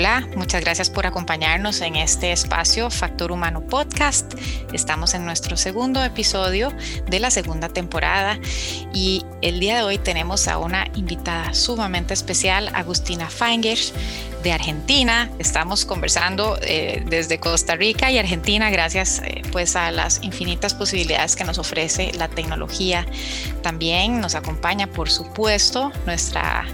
Hola, muchas gracias por acompañarnos en este espacio Factor Humano Podcast. Estamos en nuestro segundo episodio de la segunda temporada y el día de hoy tenemos a una invitada sumamente especial, Agustina Feinger de Argentina. Estamos conversando eh, desde Costa Rica y Argentina gracias eh, pues a las infinitas posibilidades que nos ofrece la tecnología. También nos acompaña, por supuesto, nuestra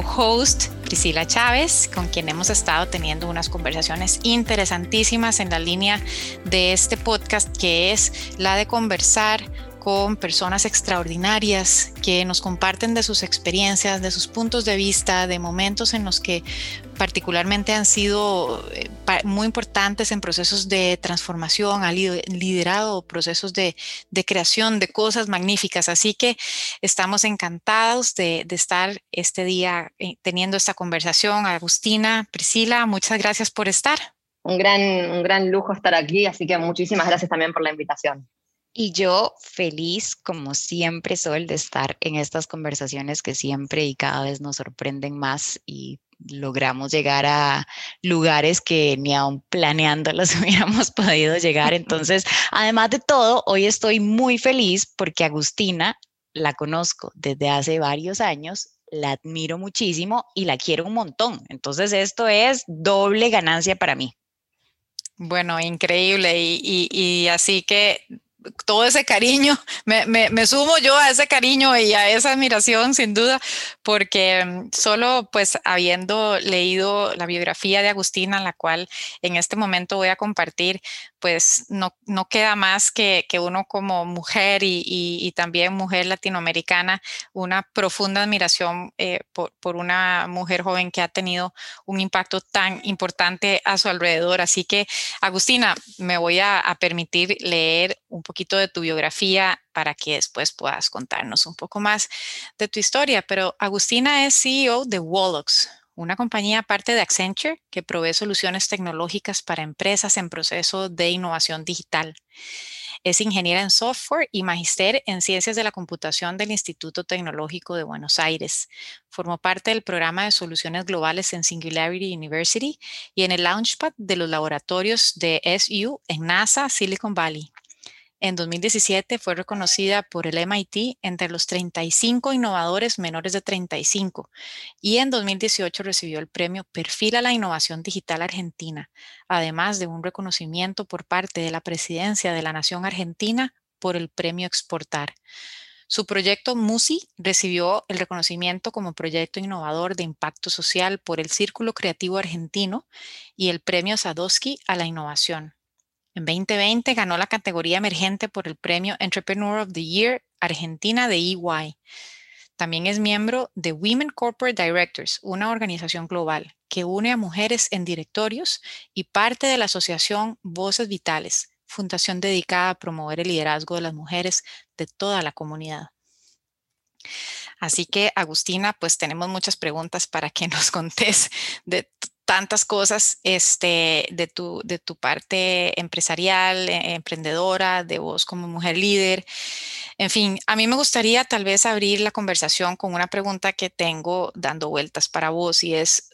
co-host Priscila Chávez, con quien hemos estado teniendo unas conversaciones interesantísimas en la línea de este podcast, que es la de conversar con personas extraordinarias que nos comparten de sus experiencias, de sus puntos de vista, de momentos en los que particularmente han sido eh, muy importantes en procesos de transformación, han liderado procesos de, creación de cosas magníficas. Así que estamos encantados de, estar este día eh, teniendo esta conversación. Agustina, Priscila, muchas gracias por estar. Un gran, un gran lujo estar aquí, así que muchísimas gracias también por la invitación. Y yo feliz, como siempre, soy de estar en estas conversaciones que siempre y cada vez nos sorprenden más y logramos llegar a lugares que ni aún planeándolos hubiéramos podido llegar. Entonces, además de todo, hoy estoy muy feliz porque Agustina la conozco desde hace varios años, la admiro muchísimo y la quiero un montón. Entonces, esto es doble ganancia para mí. Bueno, increíble. Y, y así que todo ese cariño, me, me, sumo yo a ese cariño y a esa admiración sin duda, porque mm, solo pues habiendo leído la biografía de Agustina, la cual en este momento voy a compartir, pues no, no queda más que, que uno como mujer y, y, también mujer latinoamericana, una profunda admiración eh, por, por, una mujer joven que ha tenido un impacto tan importante a su alrededor. Así que, Agustina, me voy a, a permitir leer un poquito de tu biografía para que después puedas contarnos un poco más de tu historia. Pero Agustina es CEO de Wallox, una compañía aparte de Accenture que provee soluciones tecnológicas para empresas en proceso de innovación digital. Es ingeniera en software y magister en ciencias de la computación del Instituto Tecnológico de Buenos Aires. Formó parte del programa de soluciones globales en Singularity University y en el Launchpad de los laboratorios de SU en NASA, Silicon Valley. En 2017 fue reconocida por el MIT entre los 35 innovadores menores de 35 y en 2018 recibió el premio Perfil a la Innovación Digital Argentina, además de un reconocimiento por parte de la Presidencia de la Nación Argentina por el premio Exportar. Su proyecto MUSI recibió el reconocimiento como proyecto innovador de impacto social por el Círculo Creativo Argentino y el premio Sadowski a la innovación. En 2020 ganó la categoría emergente por el premio Entrepreneur of the Year Argentina de EY. También es miembro de Women Corporate Directors, una organización global que une a mujeres en directorios y parte de la asociación Voces Vitales, fundación dedicada a promover el liderazgo de las mujeres de toda la comunidad. Así que, Agustina, pues tenemos muchas preguntas para que nos contes de tantas cosas este, de, tu, de tu parte empresarial, eh, emprendedora, de vos como mujer líder. En fin, a mí me gustaría tal vez abrir la conversación con una pregunta que tengo dando vueltas para vos y es,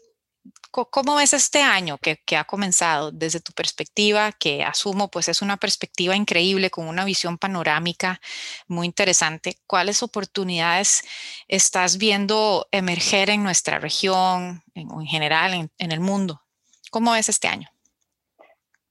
¿Cómo ves este año que, ha comenzado desde tu perspectiva, que asumo pues es una perspectiva increíble con una visión panorámica muy interesante? ¿Cuáles oportunidades estás viendo emerger en nuestra región o en general en, el mundo? ¿Cómo ves este año?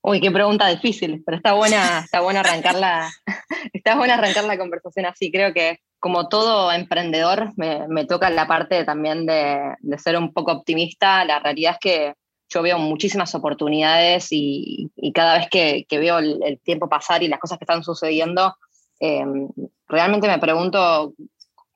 Uy, qué pregunta difícil, pero está buena, está buena arrancar la, está buena arrancar la conversación así. Creo que como todo emprendedor, me, toca la parte también de, ser un poco optimista. La realidad es que yo veo muchísimas oportunidades y, cada vez que, veo el, tiempo pasar y las cosas que están sucediendo, em, realmente me pregunto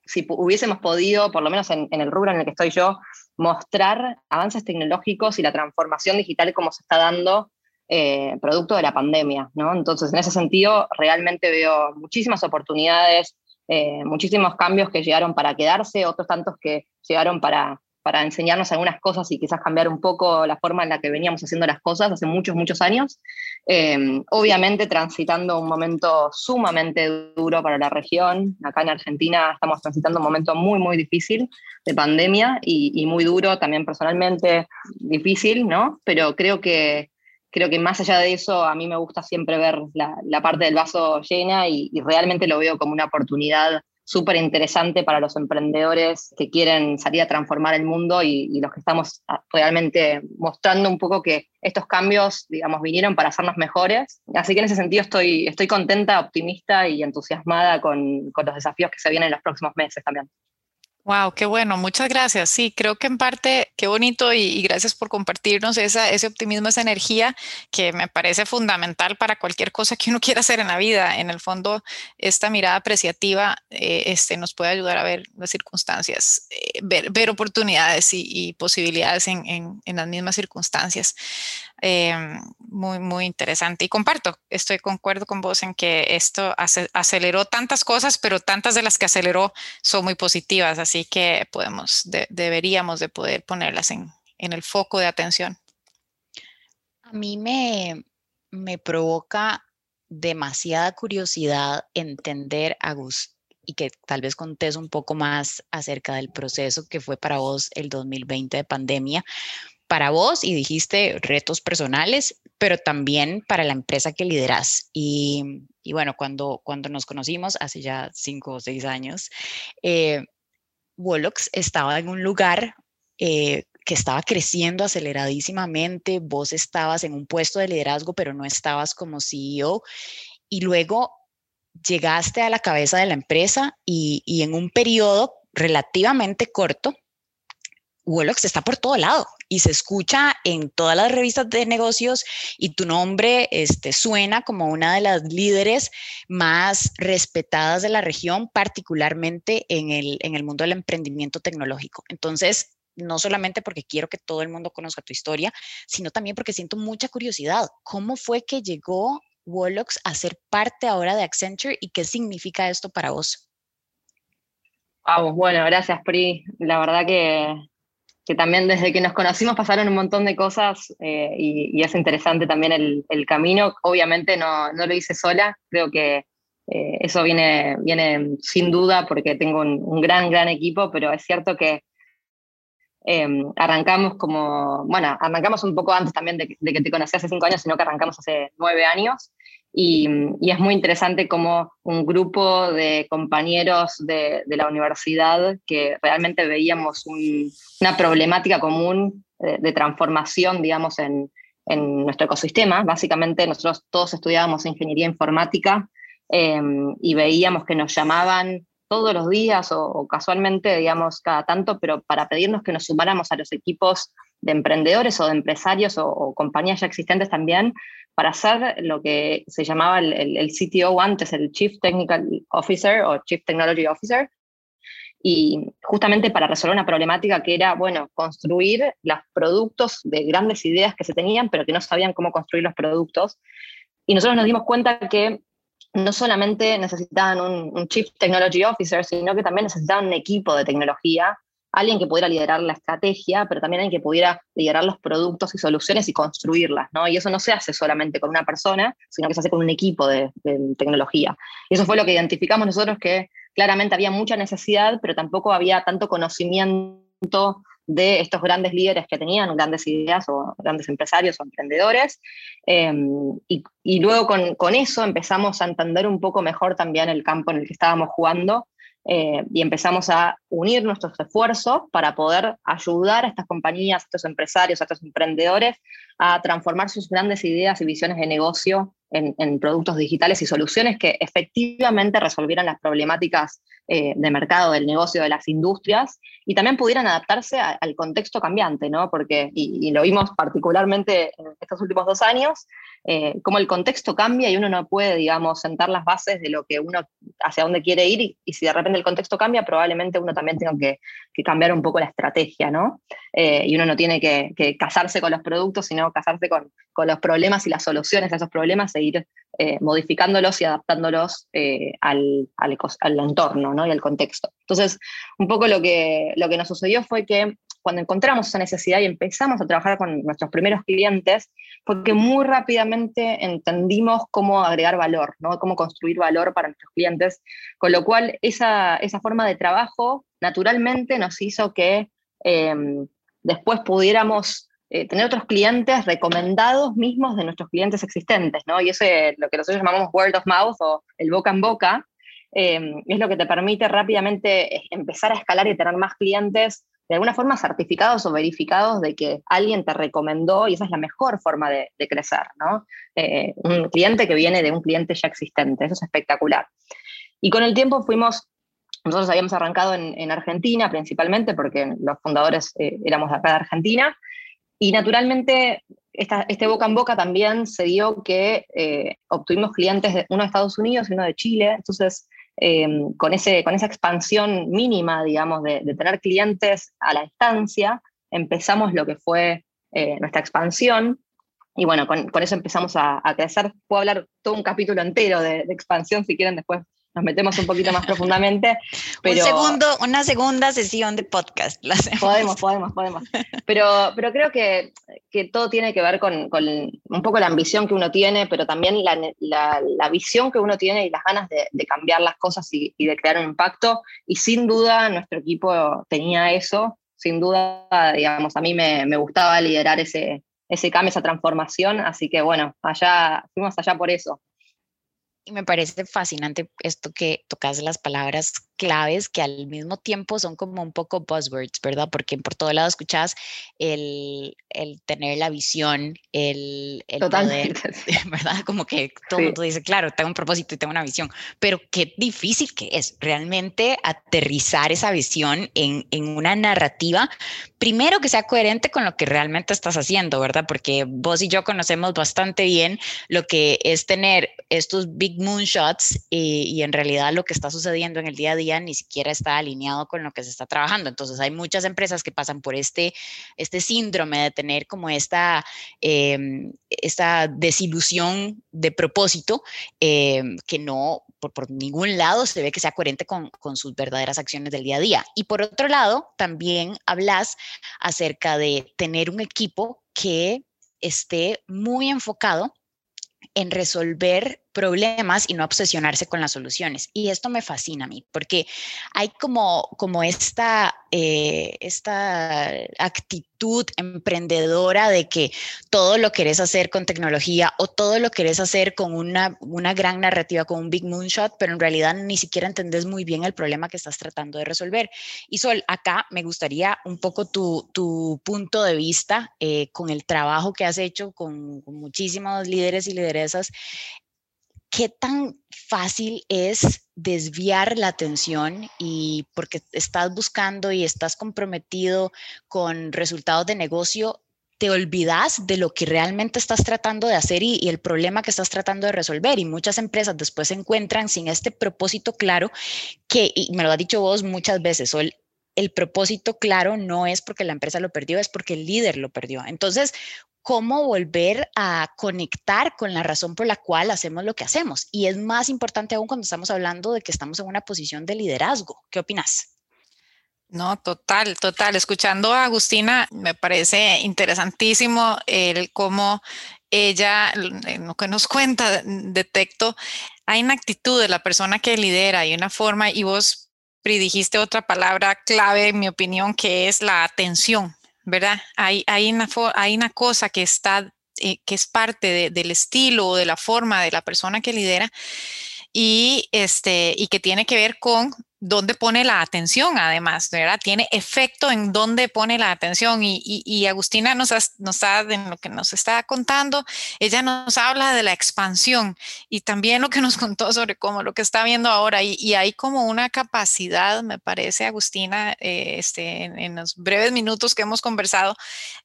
si hubiésemos podido, por lo menos en, el rubro en el que estoy yo, mostrar avances tecnológicos y la transformación digital como se está dando eh, producto de la pandemia. Entonces, en ese sentido, realmente veo muchísimas oportunidades, eh, muchísimos cambios que llegaron para quedarse, otros tantos que llegaron para, para enseñarnos algunas cosas y quizás cambiar un poco la forma en la que veníamos haciendo las cosas hace muchos, muchos años. Eh, obviamente transitando un momento sumamente duro para la región. Acá en Argentina estamos transitando un momento muy, muy difícil de pandemia y, muy duro también personalmente, difícil, ¿no? Pero creo que, creo que más allá de eso, a mí me gusta siempre ver la, parte del vaso llena y, y realmente lo veo como una oportunidad súper interesante para los emprendedores que quieren salir a transformar el mundo y, los que estamos ah, realmente mostrando un poco que estos cambios, digamos, vinieron para hacernos mejores. Así que en ese sentido estoy, estoy contenta, optimista y entusiasmada con, con los desafíos que se vienen en los próximos meses también. Wow, qué bueno, muchas gracias. Sí, creo que en parte, qué bonito y, gracias por compartirnos esa, ese optimismo, esa energía que me parece fundamental para cualquier cosa que uno quiera hacer en la vida. En el fondo, esta mirada apreciativa eh, este, nos puede ayudar a ver las circunstancias, eh, ver, oportunidades y, posibilidades en, en, las mismas circunstancias. Em, muy, muy interesante. Y comparto, estoy concuerdo con vos en que esto aceleró tantas cosas, pero tantas de las que aceleró son muy positivas, así que podemos, deberíamos de poder ponerlas en, en, el foco de atención. A mí me, me provoca demasiada curiosidad entender, Agus, y que tal vez contés un poco más acerca del proceso que fue para vos el 2020 de pandemia, para vos y dijiste retos personales, pero también para la empresa que lideras. Y, bueno, cuando, cuando nos conocimos hace ya cinco o seis años, eh, estaba en un lugar eh, que estaba creciendo aceleradísimamente, vos estabas en un puesto de liderazgo, pero no estabas como CEO, y luego llegaste a la cabeza de la empresa y, y en un periodo relativamente corto, Wolox está por todo lado y se escucha en todas las revistas de negocios y tu nombre este, suena como una de las líderes más respetadas de la región, particularmente en el, en el mundo del emprendimiento tecnológico. Entonces, no solamente porque quiero que todo el mundo conozca tu historia, sino también porque siento mucha curiosidad. ¿Cómo fue que llegó Wolox a ser parte ahora de Accenture y qué significa esto para vos? Vamos, bueno, gracias Pri. La verdad que que también desde que nos conocimos pasaron un montón de cosas eh, y, es interesante también el, camino. Obviamente no, no, lo hice sola, creo que eh, eso viene, viene sin duda porque tengo un, gran, gran equipo, pero es cierto que em, arrancamos como, bueno, arrancamos un poco antes también de, de, que te conocí hace cinco años, sino que arrancamos hace nueve años. Y, es muy interesante como un grupo de compañeros de, la universidad que realmente veíamos una problemática común de, transformación, digamos, en, nuestro ecosistema. Básicamente nosotros todos estudiábamos ingeniería informática em, y veíamos que nos llamaban todos los días o, casualmente, digamos, cada tanto, pero para pedirnos que nos sumáramos a los equipos de emprendedores o de empresarios o compañías ya existentes también para hacer lo que se llamaba el, el, CTO antes, el Chief Technical Officer o Chief Technology Officer, y justamente para resolver una problemática que era, bueno, construir los productos de grandes ideas que se tenían, pero que no sabían cómo construir los productos. Y nosotros nos dimos cuenta que no solamente necesitaban un, un Chief Technology Officer, sino que también necesitaban un equipo de tecnología alguien que pudiera liderar la estrategia, pero también alguien que pudiera liderar los productos y soluciones y construirlas, ¿no? Y eso no se hace solamente con una persona, sino que se hace con un equipo de, tecnología. Y eso fue lo que identificamos nosotros, que claramente había mucha necesidad, pero tampoco había tanto conocimiento de estos grandes líderes que tenían grandes ideas o grandes empresarios o emprendedores. Em, y, luego con, con, eso empezamos a entender un poco mejor también el campo en el que estábamos jugando eh, y empezamos a unir nuestros esfuerzos para poder ayudar a estas compañías, a estos empresarios, a estos emprendedores a transformar sus grandes ideas y visiones de negocio en, productos digitales y soluciones que efectivamente resolvieran las problemáticas eh, de mercado, del negocio, de las industrias y también pudieran adaptarse al contexto cambiante, ¿no? Porque, y, lo vimos particularmente en estos últimos dos años, eh, cómo el contexto cambia y uno no puede, digamos, sentar las bases de lo que uno, hacia dónde quiere ir y, si de repente el contexto cambia, probablemente uno también tenga que, cambiar un poco la estrategia, ¿no? Eh, y uno no tiene que, casarse con los productos, sino casarse con, con, los problemas y las soluciones a esos problemas e ir eh, modificándolos y adaptándolos al, al, al, entorno ¿no? y al contexto. Entonces, un poco lo que, lo que nos sucedió fue que cuando encontramos esa necesidad y empezamos a trabajar con nuestros primeros clientes, fue que muy rápidamente entendimos cómo agregar valor, ¿no? cómo construir valor para nuestros clientes, con lo cual esa, esa forma de trabajo naturalmente nos hizo que em, después pudiéramos eh, tener otros clientes recomendados mismos de nuestros clientes existentes, ¿no? Y eso es lo que nosotros llamamos word of mouth o el boca en boca, em, es lo que te permite rápidamente empezar a escalar y tener más clientes de alguna forma certificados o verificados de que alguien te recomendó y esa es la mejor forma de, crecer, ¿no? Eh, un cliente que viene de un cliente ya existente, eso es espectacular. Y con el tiempo fuimos, nosotros habíamos arrancado en, Argentina principalmente porque los fundadores eh, éramos de acá de Argentina y naturalmente, este boca en boca también se dio que eh, obtuvimos clientes, de, uno de Estados Unidos y uno de Chile. Entonces, eh, con, ese, con esa expansión mínima, digamos, de, tener clientes a la estancia, empezamos lo que fue eh, nuestra expansión. Y bueno, con, eso empezamos a, crecer. Puedo hablar todo un capítulo entero de, de expansión si quieren después nos metemos un poquito más profundamente. Pero... Un segundo, una segunda sesión de podcast. podemos, podemos, podemos. Pero, pero creo que, que todo tiene que ver con, con, un poco la ambición que uno tiene, pero también la, la, visión que uno tiene y las ganas de, de cambiar las cosas y, y, de crear un impacto. Y sin duda nuestro equipo tenía eso. Sin duda, digamos, a mí me, me gustaba liderar ese, ese cambio, esa transformación. Así que bueno, allá, fuimos allá por eso. Y me parece fascinante esto que tocas las palabras claves que al mismo tiempo son como un poco buzzwords, ¿verdad? Porque por todo lado escuchas el, el tener la visión, el, el poder, ¿verdad? Como que todo el mundo dice, claro, tengo un propósito y tengo una visión, pero qué difícil que es realmente aterrizar esa visión en, en una narrativa, primero que sea coherente con lo que realmente estás haciendo, ¿verdad? Porque vos y yo conocemos bastante bien lo que es tener estos big moonshots y, y en realidad lo que está sucediendo en el día a día ni siquiera está alineado con lo que se está trabajando. Entonces hay muchas empresas que pasan por este, este síndrome de tener como esta, em, esta desilusión de propósito em, que no por, ningún lado se ve que sea coherente con, con sus verdaderas acciones del día a día. Y por otro lado, también hablas acerca de tener un equipo que esté muy enfocado en resolver problemas y no obsesionarse con las soluciones. Y esto me fascina a mí, porque hay como, como esta, eh, esta actitud emprendedora de que todo lo querés hacer con tecnología o todo lo querés hacer con una, una gran narrativa, con un big moonshot, pero en realidad ni siquiera entendés muy bien el problema que estás tratando de resolver. Y Sol, acá me gustaría un poco tu, tu punto de vista eh, con el trabajo que has hecho con, con muchísimos líderes y lideresas ¿qué tan fácil es desviar la atención y porque estás buscando y estás comprometido con resultados de negocio, te olvidas de lo que realmente estás tratando de hacer y, el problema que estás tratando de resolver. Y muchas empresas después se encuentran sin este propósito claro que, y me lo has dicho vos muchas veces, el, el propósito claro no es porque la empresa lo perdió, es porque el líder lo perdió. Entonces, cómo volver a conectar con la razón por la cual hacemos lo que hacemos. Y es más importante aún cuando estamos hablando de que estamos en una posición de liderazgo. ¿Qué opinas? No, total, total. Escuchando a Agustina, me parece interesantísimo el cómo ella, en lo que nos cuenta, detecto, hay una actitud de la persona que lidera y una forma, y vos predijiste otra palabra clave, en mi opinión, que es la atención. ¿verdad? Hay, una, hay una cosa que está, eh, que es parte del estilo o de la forma de la persona que lidera y, este, y que tiene que ver con dónde pone la atención, además, ¿verdad? Tiene efecto en dónde pone la atención. Y, y, Agustina nos, nos ha, en lo que nos está contando, ella nos habla de la expansión y también lo que nos contó sobre cómo lo que está viendo ahora. Y, hay como una capacidad, me parece, Agustina, eh, este, en, los breves minutos que hemos conversado,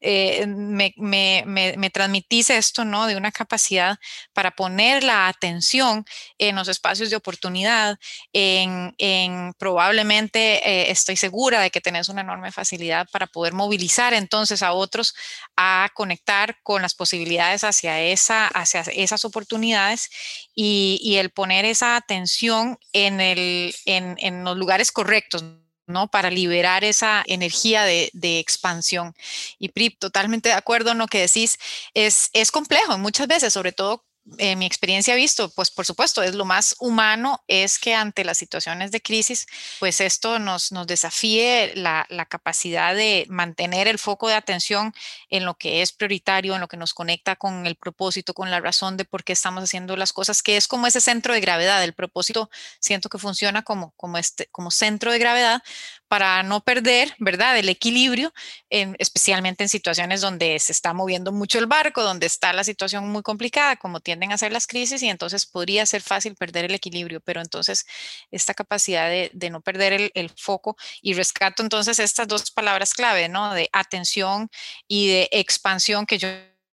eh, me, me, me, transmitís esto, ¿no? De una capacidad para poner la atención en los espacios de oportunidad, en, en probablemente eh, estoy segura de que tenés una enorme facilidad para poder movilizar entonces a otros a conectar con las posibilidades hacia, esa, hacia esas oportunidades y, el poner esa atención en, el, en los lugares correctos, ¿no? Para liberar esa energía de, expansión. Y PRIP, totalmente de acuerdo en lo que decís, es, es complejo muchas veces, sobre todo en mi experiencia he visto, pues por supuesto, es lo más humano, es que ante las situaciones de crisis, pues esto nos, nos desafíe la, la, capacidad de mantener el foco de atención en lo que es prioritario, en lo que nos conecta con el propósito, con la razón de por qué estamos haciendo las cosas, que es como ese centro de gravedad. El propósito siento que funciona como, como, este, como centro de gravedad para no perder, ¿verdad?, el equilibrio, especialmente en situaciones donde se está moviendo mucho el barco, donde está la situación muy complicada, como tienden a ser las crisis, y entonces podría ser fácil perder el equilibrio, pero entonces esta capacidad de, no perder el, foco, y rescato entonces estas dos palabras clave, ¿no?, de atención y de expansión que yo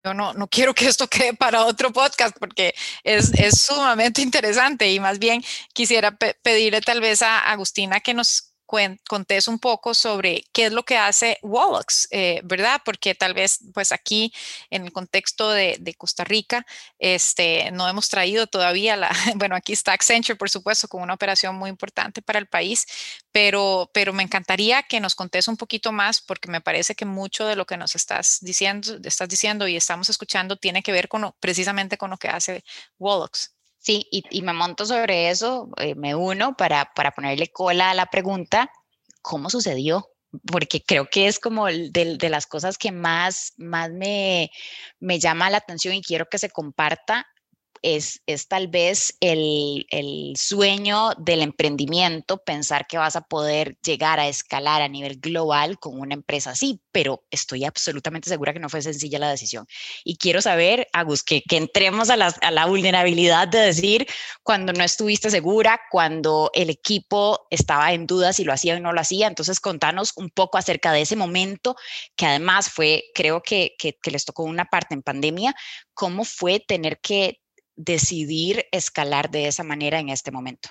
no, quiero que esto quede para otro podcast porque es sumamente interesante y más bien quisiera pedirle tal vez a Agustina que nos contés un poco sobre qué es lo que hace Wallux, eh, ¿verdad? Porque tal vez, pues aquí en el contexto de, Costa Rica, este, no hemos traído todavía la, bueno, aquí está Accenture, por supuesto, con una operación muy importante para el país, pero, pero me encantaría que nos contés un poquito más porque me parece que mucho de lo que nos estás diciendo, estás diciendo y estamos escuchando tiene que ver con precisamente con lo que hace Wallux. Sí, y, me monto sobre eso, eh, me uno para, para ponerle cola a la pregunta, ¿cómo sucedió? Porque creo que es como de, de las cosas que más, más me, me llama la atención y quiero que se comparta es, tal vez el, sueño del emprendimiento, pensar que vas a poder llegar a escalar a nivel global con una empresa así, pero estoy absolutamente segura que no fue sencilla la decisión. Y quiero saber, Agus, que, que entremos a la, a la vulnerabilidad de decir cuando no estuviste segura, cuando el equipo estaba en duda si lo hacía o no lo hacía. Entonces, contanos un poco acerca de ese momento, que además fue, creo que, que les tocó una parte en pandemia, cómo fue tener que decidir escalar de esa manera en este momento?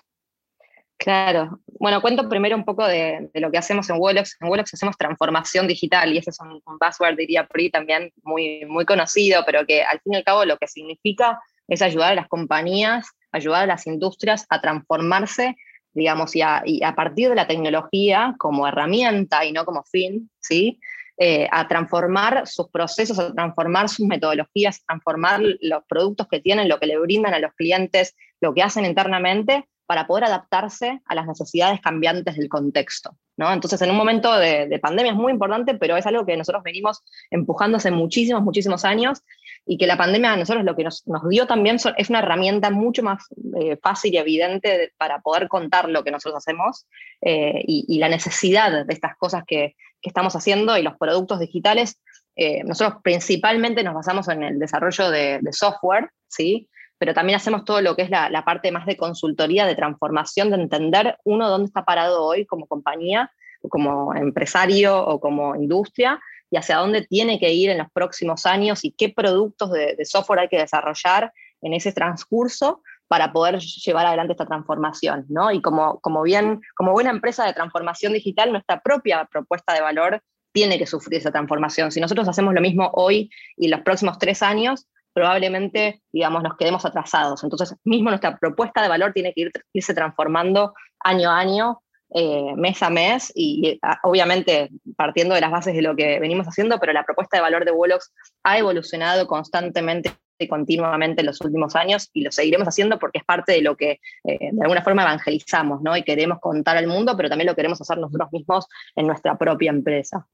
Claro. Bueno, cuento primero un poco de, lo que hacemos en Wolox. En Wolox hacemos transformación digital y ese es un, un, password, diría ahí también muy, muy conocido, pero que al fin y al cabo lo que significa es ayudar a las compañías, ayudar a las industrias a transformarse, digamos, y y a partir de la tecnología como herramienta y no como fin, ¿sí? Eh, a transformar sus procesos, a transformar sus metodologías, a transformar los productos que tienen, lo que le brindan a los clientes, lo que hacen internamente para poder adaptarse a las necesidades cambiantes del contexto. ¿no? Entonces, en un momento de, pandemia es muy importante, pero es algo que nosotros venimos empujando hace muchísimos, muchísimos años y que la pandemia a nosotros lo que nos, dio también es una herramienta mucho más eh, fácil y evidente para poder contar lo que nosotros hacemos eh, y, la necesidad de estas cosas que, que estamos haciendo y los productos digitales, eh, nosotros principalmente nos basamos en el desarrollo de, software, ¿sí? pero también hacemos todo lo que es la, parte más de consultoría, de transformación, de entender uno dónde está parado hoy como compañía, como empresario o como industria, y hacia dónde tiene que ir en los próximos años y qué productos de, de software hay que desarrollar en ese transcurso para poder llevar adelante esta transformación, ¿no? Y como, como bien, como buena empresa de transformación digital, nuestra propia propuesta de valor tiene que sufrir esa transformación. Si nosotros hacemos lo mismo hoy y los próximos tres años, probablemente, digamos, nos quedemos atrasados. Entonces, mismo nuestra propuesta de valor tiene que irse transformando año a año, eh, mes a mes, y ah, obviamente partiendo de las bases de lo que venimos haciendo, pero la propuesta de valor de Wolox ha evolucionado constantemente continuamente en los últimos años y lo seguiremos haciendo porque es parte de lo que eh, de alguna forma evangelizamos, ¿no? Y queremos contar al mundo, pero también lo queremos hacer nosotros mismos en nuestra propia empresa.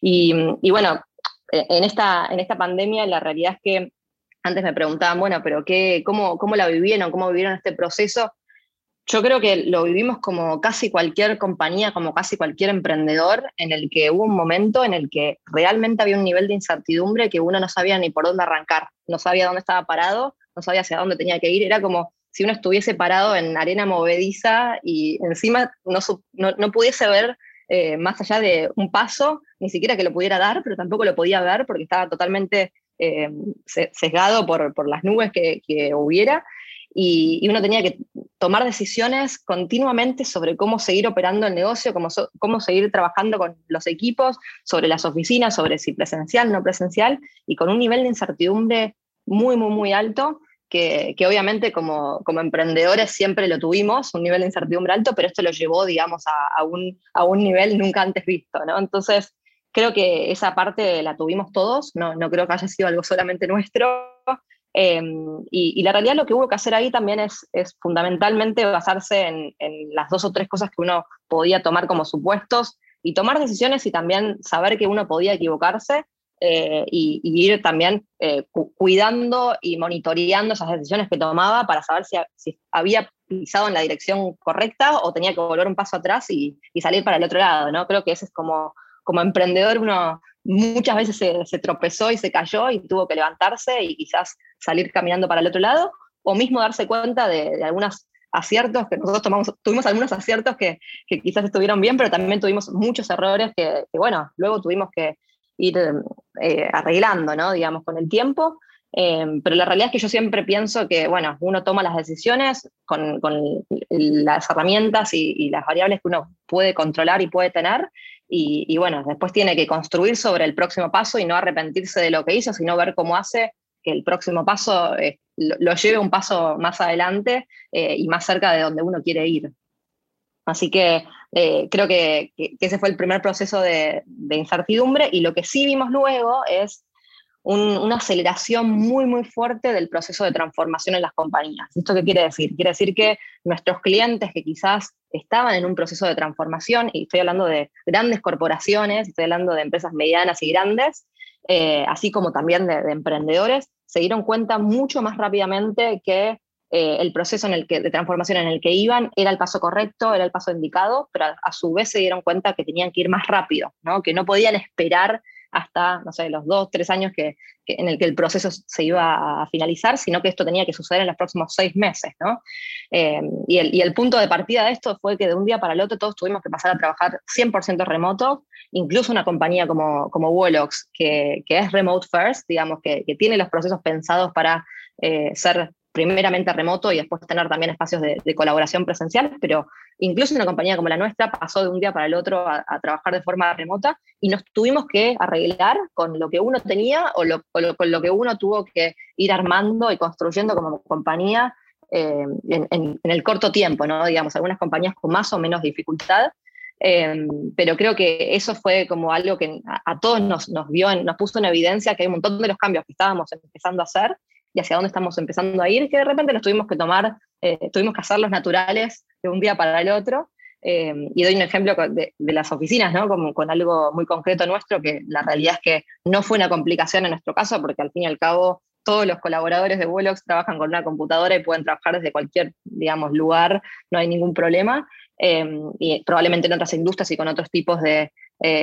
Y, bueno, e, en esta, en esta pandemia la realidad es que antes me preguntaban, bueno, pero qué, cómo, ¿cómo la vivieron? ¿Cómo vivieron este proceso? Yo creo que lo vivimos como casi cualquier compañía, como casi cualquier emprendedor, en el que hubo un momento en el que realmente había un nivel de incertidumbre que uno no sabía ni por dónde arrancar, no sabía dónde estaba parado, no sabía hacia dónde tenía que ir, era como si uno estuviese parado en arena movediza y encima no, no, pudiese ver eh, más allá de un paso, ni siquiera que lo pudiera dar, pero tampoco lo podía ver porque estaba totalmente eh, sesgado por, por, las nubes que, que hubiera y, uno tenía que tomar decisiones continuamente sobre cómo seguir operando el negocio, cómo, cómo seguir trabajando con los equipos, sobre las oficinas, sobre si presencial, no presencial, y con un nivel de incertidumbre muy, muy, muy alto que, obviamente como, como, emprendedores siempre lo tuvimos, un nivel de incertidumbre alto, pero esto lo llevó, digamos, a, un, a un, nivel nunca antes visto, ¿no? Entonces, creo que esa parte la tuvimos todos, no, no creo que haya sido algo solamente nuestro. Em, y, la realidad lo que hubo que hacer ahí también es, es fundamentalmente basarse en, en, las dos o tres cosas que uno podía tomar como supuestos y tomar decisiones y también saber que uno podía equivocarse eh, y, ir también eh, cuidando y monitoreando esas decisiones que tomaba para saber si, había pisado en la dirección correcta o tenía que volver un paso atrás y, y, salir para el otro lado, ¿no? Creo que ese es como, como emprendedor uno muchas veces se, tropezó y se cayó y tuvo que levantarse y quizás salir caminando para el otro lado, o mismo darse cuenta de, de algunos aciertos, que nosotros tomamos, tuvimos algunos aciertos que, que, quizás estuvieron bien, pero también tuvimos muchos errores que, bueno, luego tuvimos que, ir eh, arreglando, ¿no? Digamos, con el tiempo. Eh, pero la realidad es que yo siempre pienso que, bueno, uno toma las decisiones con las herramientas y, las variables que uno puede controlar y puede tener, y, bueno, después tiene que construir sobre el próximo paso y no arrepentirse de lo que hizo, sino ver cómo hace que el próximo paso eh, lo, lleve un paso más adelante y más cerca de donde uno quiere ir. Así que eh, creo que, ese fue el primer proceso de, incertidumbre y lo que sí vimos luego es una aceleración muy, muy fuerte del proceso de transformación en las compañías. ¿Esto qué quiere decir? Quiere decir que nuestros clientes que quizás estaban en un proceso de transformación, y estoy hablando de grandes corporaciones, estoy hablando de empresas medianas y grandes, eh, así como también de, de emprendedores, se dieron cuenta mucho más rápidamente que eh, el proceso en el que, de transformación en el que iban era el paso correcto, era el paso indicado, pero a, su vez se dieron cuenta que tenían que ir más rápido, ¿no? que no podían esperar hasta, no sé, los dos, tres años que, en el que el proceso se iba a finalizar, sino que esto tenía que suceder en los próximos seis meses. ¿no? Eh, y, el, y, el, punto de partida de esto fue que de un día para el otro todos tuvimos que pasar a trabajar 100% remoto, incluso una compañía como, como Wolox, que, que es remote first, digamos, que, que tiene los procesos pensados para eh, ser primeramente remoto y después tener también espacios de, colaboración presencial, pero incluso una compañía como la nuestra pasó de un día para el otro a, trabajar de forma remota y nos tuvimos que arreglar con lo que uno tenía o, con lo que uno tuvo que ir armando y construyendo como compañía eh, en, el corto tiempo, ¿no? Digamos, algunas compañías con más o menos dificultad, eh, pero creo que eso fue como algo que a, todos nos, vio, nos puso en evidencia que hay un montón de los cambios que estábamos empezando a hacer y hacia dónde estamos empezando a ir, que de repente nos tuvimos que tomar, eh, tuvimos que hacerlos naturales de un día para el otro. Eh, y doy un ejemplo de, las oficinas, ¿no? Como con algo muy concreto nuestro, que la realidad es que no fue una complicación en nuestro caso, porque al fin y al cabo todos los colaboradores de Wolox trabajan con una computadora y pueden trabajar desde cualquier, digamos, lugar, no hay ningún problema. Eh, y probablemente en otras industrias y con otros tipos de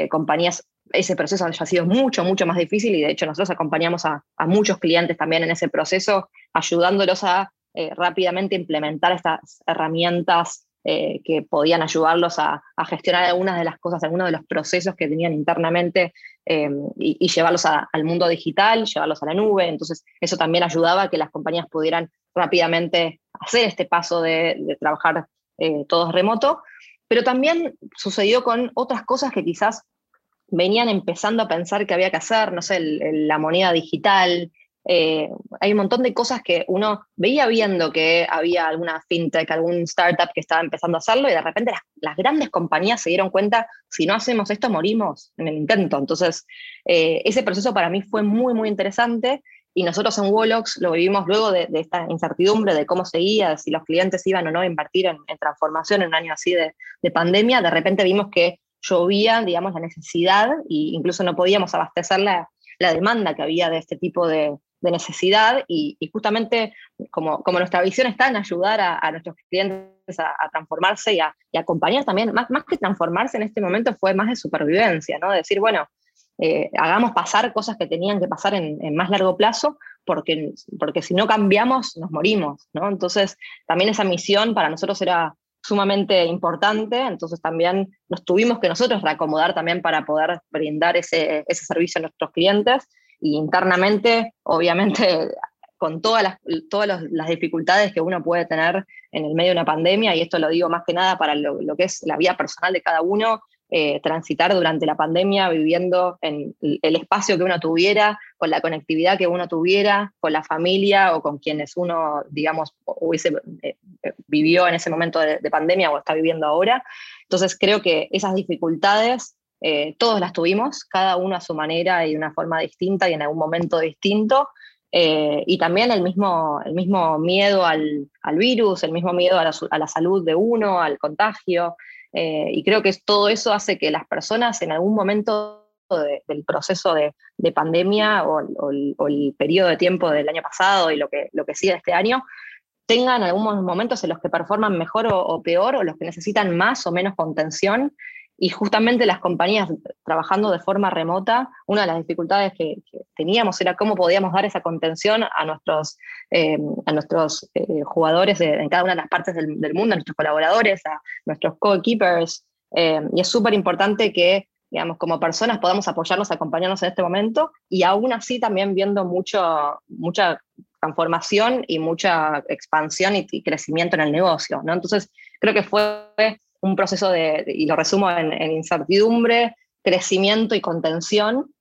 compañías ese proceso haya sido mucho, mucho más difícil y de hecho nosotros acompañamos a, muchos clientes también en ese proceso, ayudándolos a eh, rápidamente implementar estas herramientas eh, que podían ayudarlos a, gestionar algunas de las cosas, algunos de los procesos que tenían internamente eh, y, llevarlos al mundo digital, llevarlos a la nube. Entonces eso también ayudaba a que las compañías pudieran rápidamente hacer este paso de, de trabajar todos remoto. Pero también sucedió con otras cosas que quizás venían empezando a pensar que había que hacer, no sé, la moneda digital. Eh, hay un montón de cosas que uno veía viendo que había alguna fintech, algún startup que estaba empezando a hacerlo y de repente las, grandes compañías se dieron cuenta, si no hacemos esto, morimos en el intento. Entonces, eh, ese proceso para mí fue muy, muy interesante y nosotros en Wolox lo vivimos luego de, esta incertidumbre de cómo seguía, si los clientes iban o no a invertir en, transformación en un año así de, de pandemia, de repente vimos que llovía, digamos, la necesidad e incluso no podíamos abastecer la, demanda que había de este tipo de, necesidad y, justamente como, nuestra visión está en ayudar a, nuestros clientes a, transformarse y, a, acompañar también, más que transformarse en este momento fue más de supervivencia, ¿no? decir, bueno, eh, hagamos pasar cosas que tenían que pasar en, más largo plazo, porque, porque si no cambiamos, nos morimos, ¿no? Entonces, también esa misión para nosotros era sumamente importante, entonces también nos tuvimos que nosotros reacomodar también para poder brindar ese, ese servicio a nuestros clientes y internamente, obviamente, con todas las, todas las dificultades que uno puede tener en el medio de una pandemia, y esto lo digo más que nada para lo, que es la vida personal de cada uno, eh, transitar durante la pandemia viviendo en el espacio que uno tuviera, con la conectividad que uno tuviera, con la familia o con quienes uno, digamos, hubiese, eh, vivió en ese momento de, pandemia o está viviendo ahora. Entonces creo que esas dificultades todos las tuvimos, cada uno a su manera y de una forma distinta y en algún momento distinto. y también el mismo, el mismo miedo al, al virus, el mismo miedo a la, a la, salud de uno, al contagio. Eh, y creo que todo eso hace que las personas en algún momento del proceso de, pandemia o, el periodo de tiempo del año pasado y lo que, lo que sigue este año, tengan algunos momentos en los que performan mejor o, peor o los que necesitan más o menos contención y justamente las compañías trabajando de forma remota, una de las dificultades que, teníamos era cómo podíamos dar esa contención a nuestros, eh, a nuestros eh, jugadores en cada una de las partes del, mundo, a nuestros colaboradores, a nuestros co-keepers. Eh, y es súper importante que, digamos, como personas podamos apoyarnos, acompañarnos en este momento y aún así también viendo mucho, mucha transformación y mucha expansión y, y crecimiento en el negocio. ¿no? Entonces, creo que fue un proceso de, y lo resumo en, incertidumbre, crecimiento y contención.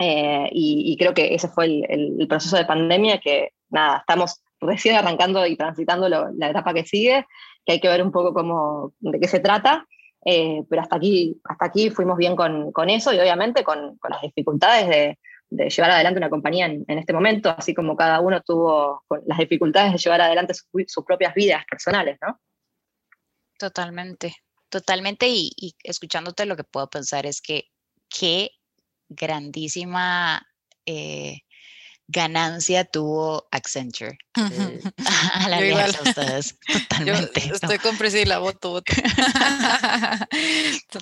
Eh, y, creo que ese fue el, proceso de pandemia que, nada, estamos recién arrancando y transitando la etapa que sigue, que hay que ver un poco cómo, de qué se trata. Eh, pero hasta aquí, hasta aquí fuimos bien con, con eso y obviamente con, con las dificultades de, llevar adelante una compañía en, este momento, así como cada uno tuvo las dificultades de llevar adelante sus propias vidas personales, ¿no? Totalmente, totalmente. Y, escuchándote lo que puedo pensar es que qué grandísima eh, ganancia tuvo Accenture eh, a la a ustedes. Totalmente. Yo estoy con Priscila, voto, voto.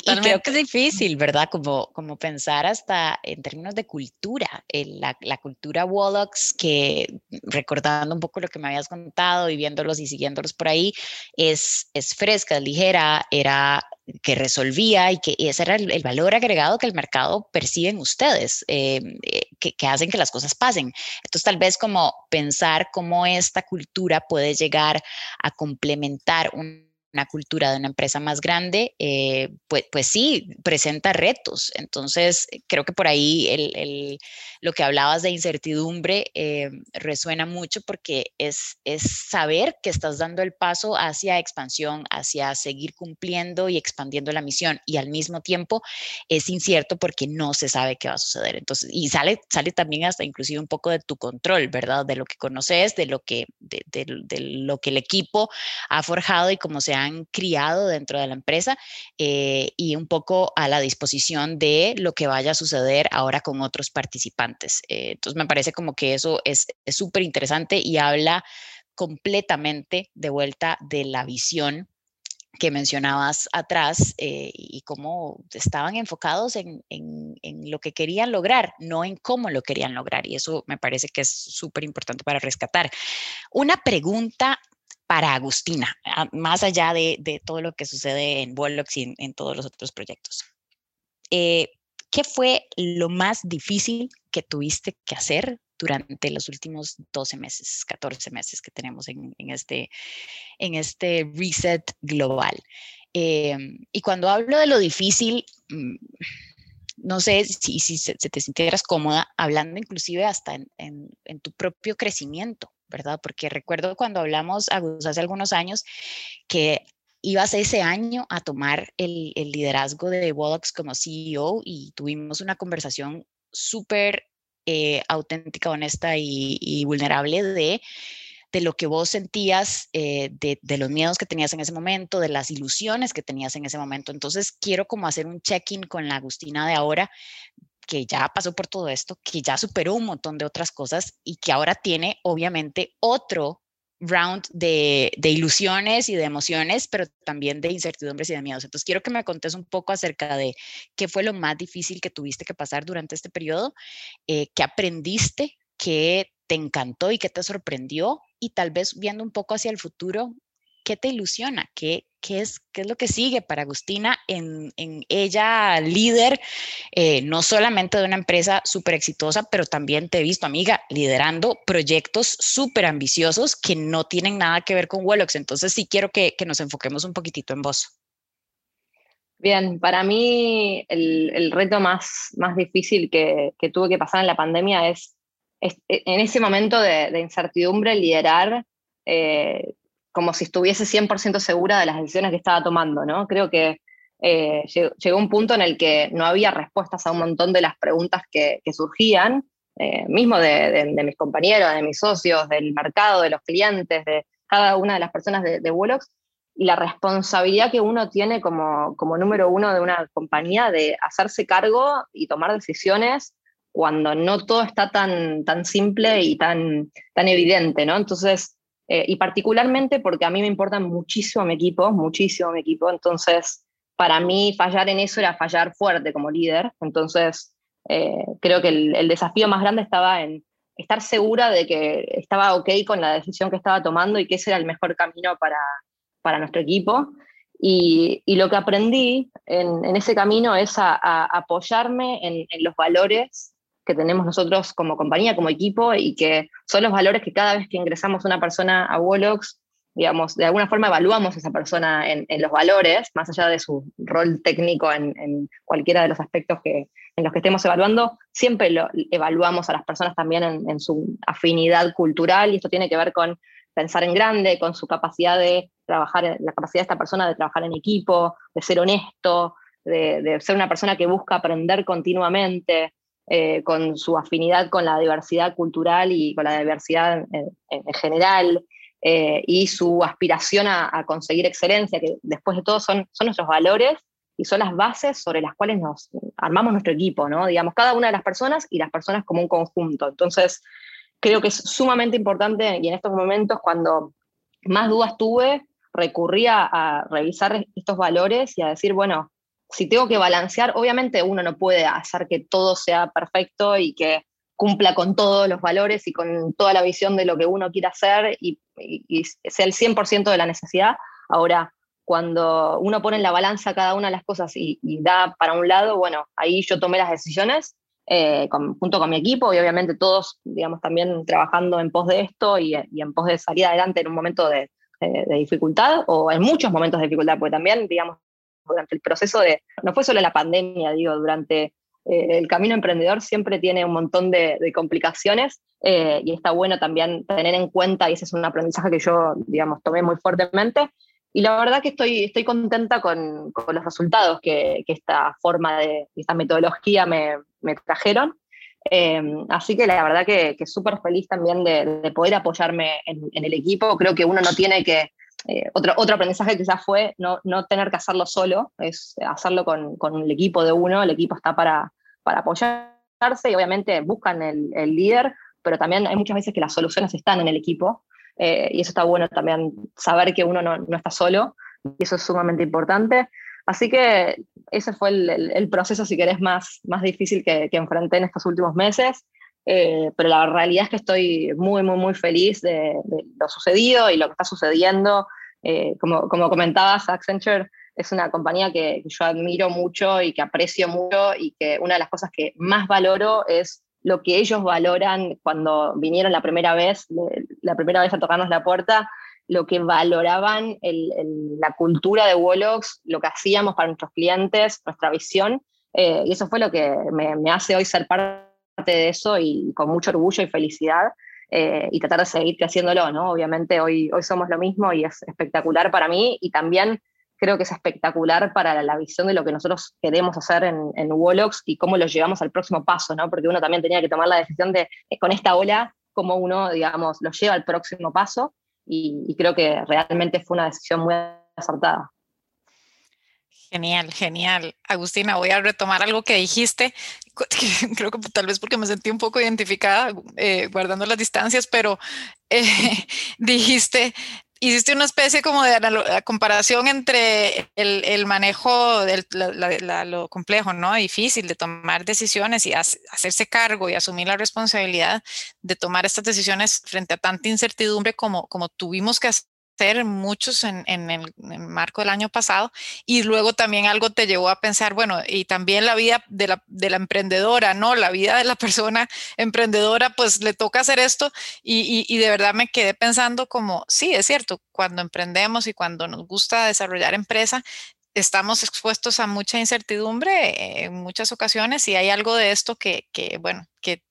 Y creo que es difícil, ¿verdad? Como, como pensar hasta en términos de cultura, la, la, cultura Wallocks, que recordando un poco lo que me habías contado y viéndolos y siguiéndolos por ahí, es, es fresca, es ligera, era que resolvía y que ese era el, valor agregado que el mercado percibe en ustedes, eh, eh, que, que, hacen que las cosas pasen. Entonces, tal vez como pensar cómo esta cultura puede llegar a complementar un una cultura de una empresa más grande, eh, pues, pues sí, presenta retos. Entonces, creo que por ahí el, lo que hablabas de incertidumbre eh, resuena mucho porque es, es saber que estás dando el paso hacia expansión, hacia seguir cumpliendo y expandiendo la misión y al mismo tiempo es incierto porque no se sabe qué va a suceder. Entonces, y sale, sale también hasta inclusive un poco de tu control, ¿verdad? De lo que conoces, de lo que, de lo que el equipo ha forjado y cómo se ha criado dentro de la empresa eh, y un poco a la disposición de lo que vaya a suceder ahora con otros participantes. Eh, entonces me parece como que eso es súper interesante y habla completamente de vuelta de la visión que mencionabas atrás eh, y cómo estaban enfocados en, en, en, lo que querían lograr, no en cómo lo querían lograr. Y eso me parece que es súper importante para rescatar. Una pregunta para Agustina, más allá de, todo lo que sucede en Bollocks y en, todos los otros proyectos. Eh, ¿Qué fue lo más difícil que tuviste que hacer durante los últimos 12 meses, 14 meses que tenemos en, este, en este reset global? Em, y cuando hablo de lo difícil, mm, no sé si, si se, te sintieras cómoda hablando inclusive hasta en, en tu propio crecimiento, ¿verdad? Porque recuerdo cuando hablamos hace algunos años que ibas ese año a tomar el, liderazgo de Wallocks como CEO y tuvimos una conversación súper eh, auténtica, honesta y, vulnerable de, de, lo que vos sentías, eh, de, de, los miedos que tenías en ese momento, de las ilusiones que tenías en ese momento. Entonces quiero como hacer un check-in con la Agustina de ahora que ya pasó por todo esto, que ya superó un montón de otras cosas y que ahora tiene obviamente otro round de, ilusiones y de emociones, pero también de incertidumbres y de miedos. Entonces, quiero que me contes un poco acerca de qué fue lo más difícil que tuviste que pasar durante este periodo, eh, qué aprendiste, qué te encantó y qué te sorprendió, y tal vez viendo un poco hacia el futuro, ¿qué te ilusiona? ¿Qué, qué, es, qué es lo que sigue para Agustina en, en ella, líder, eh, no solamente de una empresa súper exitosa, pero también te he visto, amiga, liderando proyectos súper ambiciosos que no tienen nada que ver con Wellox. Entonces sí quiero que, que nos enfoquemos un poquitito en vos. Bien, para mí el, reto más, más difícil que, tuve que pasar en la pandemia es, en ese momento de, incertidumbre liderar eh, como si estuviese 100% segura de las decisiones que estaba tomando, ¿no? Creo que eh, llegó, un punto en el que no había respuestas a un montón de las preguntas que, surgían, eh, mismo de, mis compañeros, de mis socios, del mercado, de los clientes, de cada una de las personas de, de y la responsabilidad que uno tiene como, como número uno de una compañía de hacerse cargo y tomar decisiones cuando no todo está tan, tan simple y tan, tan evidente, ¿no? Entonces, eh, y particularmente porque a mí me importa muchísimo mi equipo, muchísimo mi equipo, entonces para mí fallar en eso era fallar fuerte como líder, entonces eh, creo que el, desafío más grande estaba en estar segura de que estaba ok con la decisión que estaba tomando y que ese era el mejor camino para, para nuestro equipo. Y, lo que aprendí en, ese camino es a, apoyarme en, los valores que tenemos nosotros como compañía, como equipo, y que son los valores que cada vez que ingresamos una persona a Wolox, digamos, de alguna forma evaluamos a esa persona en, los valores, más allá de su rol técnico en, cualquiera de los aspectos que, en los que estemos evaluando, siempre evaluamos a las personas también en, su afinidad cultural, y esto tiene que ver con pensar en grande, con su capacidad de trabajar, la capacidad de esta persona de trabajar en equipo, de ser honesto, de, ser una persona que busca aprender continuamente, eh, con su afinidad con la diversidad cultural y con la diversidad en, general, eh, y su aspiración a, conseguir excelencia, que después de todo son, son nuestros valores y son las bases sobre las cuales nos armamos nuestro equipo, ¿no? Digamos, cada una de las personas y las personas como un conjunto. Entonces, creo que es sumamente importante y en estos momentos cuando más dudas tuve, recurría a revisar estos valores y a decir, bueno, si tengo que balancear, obviamente uno no puede hacer que todo sea perfecto y que cumpla con todos los valores y con toda la visión de lo que uno quiere hacer y, sea el 100% de la necesidad. Ahora, cuando uno pone en la balanza cada una de las cosas y, y da para un lado, bueno, ahí yo tomé las decisiones eh, junto con mi equipo y obviamente todos, digamos, también trabajando en pos de esto y, en pos de salir adelante en un momento de, dificultad o en muchos momentos de dificultad, porque también, digamos, durante el proceso de, no fue solo la pandemia, digo, durante eh, el camino emprendedor siempre tiene un montón de, complicaciones eh, y está bueno también tener en cuenta, y ese es un aprendizaje que yo, digamos, tomé muy fuertemente, y la verdad que estoy, estoy contenta con, con los resultados que, que, esta forma de, esta metodología me, me trajeron. Eh, así que la verdad que, que súper feliz también de, de, poder apoyarme en, en, el equipo. Creo que uno no tiene que, eh, otro, otro aprendizaje quizás fue no, no tener que hacerlo solo, es hacerlo con, con, el equipo de uno, el equipo está para, para apoyarse y obviamente buscan el, el líder, pero también hay muchas veces que las soluciones están en el equipo eh, y eso está bueno también, saber que uno no, no, está solo, y eso es sumamente importante. Así que ese fue el, el, proceso, si querés, más, más difícil que, que enfrenté en estos últimos meses. Eh, pero la realidad es que estoy muy, muy, muy feliz de, de lo sucedido y lo que está sucediendo. Eh, como, como comentabas, Accenture es una compañía que, yo admiro mucho y que aprecio mucho y que una de las cosas que más valoro es lo que ellos valoran cuando vinieron la primera vez, la primera vez a tocarnos la puerta, lo que valoraban la cultura de Wolox, lo que hacíamos para nuestros clientes, nuestra visión. Eh, y eso fue lo que me, hace hoy ser parte de eso y con mucho orgullo y felicidad. Eh, y tratar de seguir creciéndolo, ¿no? Obviamente hoy, hoy somos lo mismo y es espectacular para mí y también creo que es espectacular para la, visión de lo que nosotros queremos hacer en, en y cómo lo llevamos al próximo paso, ¿no? Porque uno también tenía que tomar la decisión de, eh, con esta ola, cómo uno, digamos, lo lleva al próximo paso y, y creo que realmente fue una decisión muy acertada. Genial, genial. Agustina, voy a retomar algo que dijiste, creo que tal vez porque me sentí un poco identificada eh, guardando las distancias, pero eh, dijiste hiciste una especie como de comparación entre el, el manejo, de lo complejo, ¿no? Difícil de tomar decisiones y hacerse cargo y asumir la responsabilidad de tomar estas decisiones frente a tanta incertidumbre como, como tuvimos que hacer muchos en, en, el, marco del año pasado y luego también algo te llevó a pensar, bueno, y también la vida de la, de la emprendedora, ¿no? La vida de la persona emprendedora, pues le toca hacer esto y, y, y, de verdad me quedé pensando como, sí, es cierto, cuando emprendemos y cuando nos gusta desarrollar empresa, estamos expuestos a mucha incertidumbre en muchas ocasiones y hay algo de esto que, bueno, que,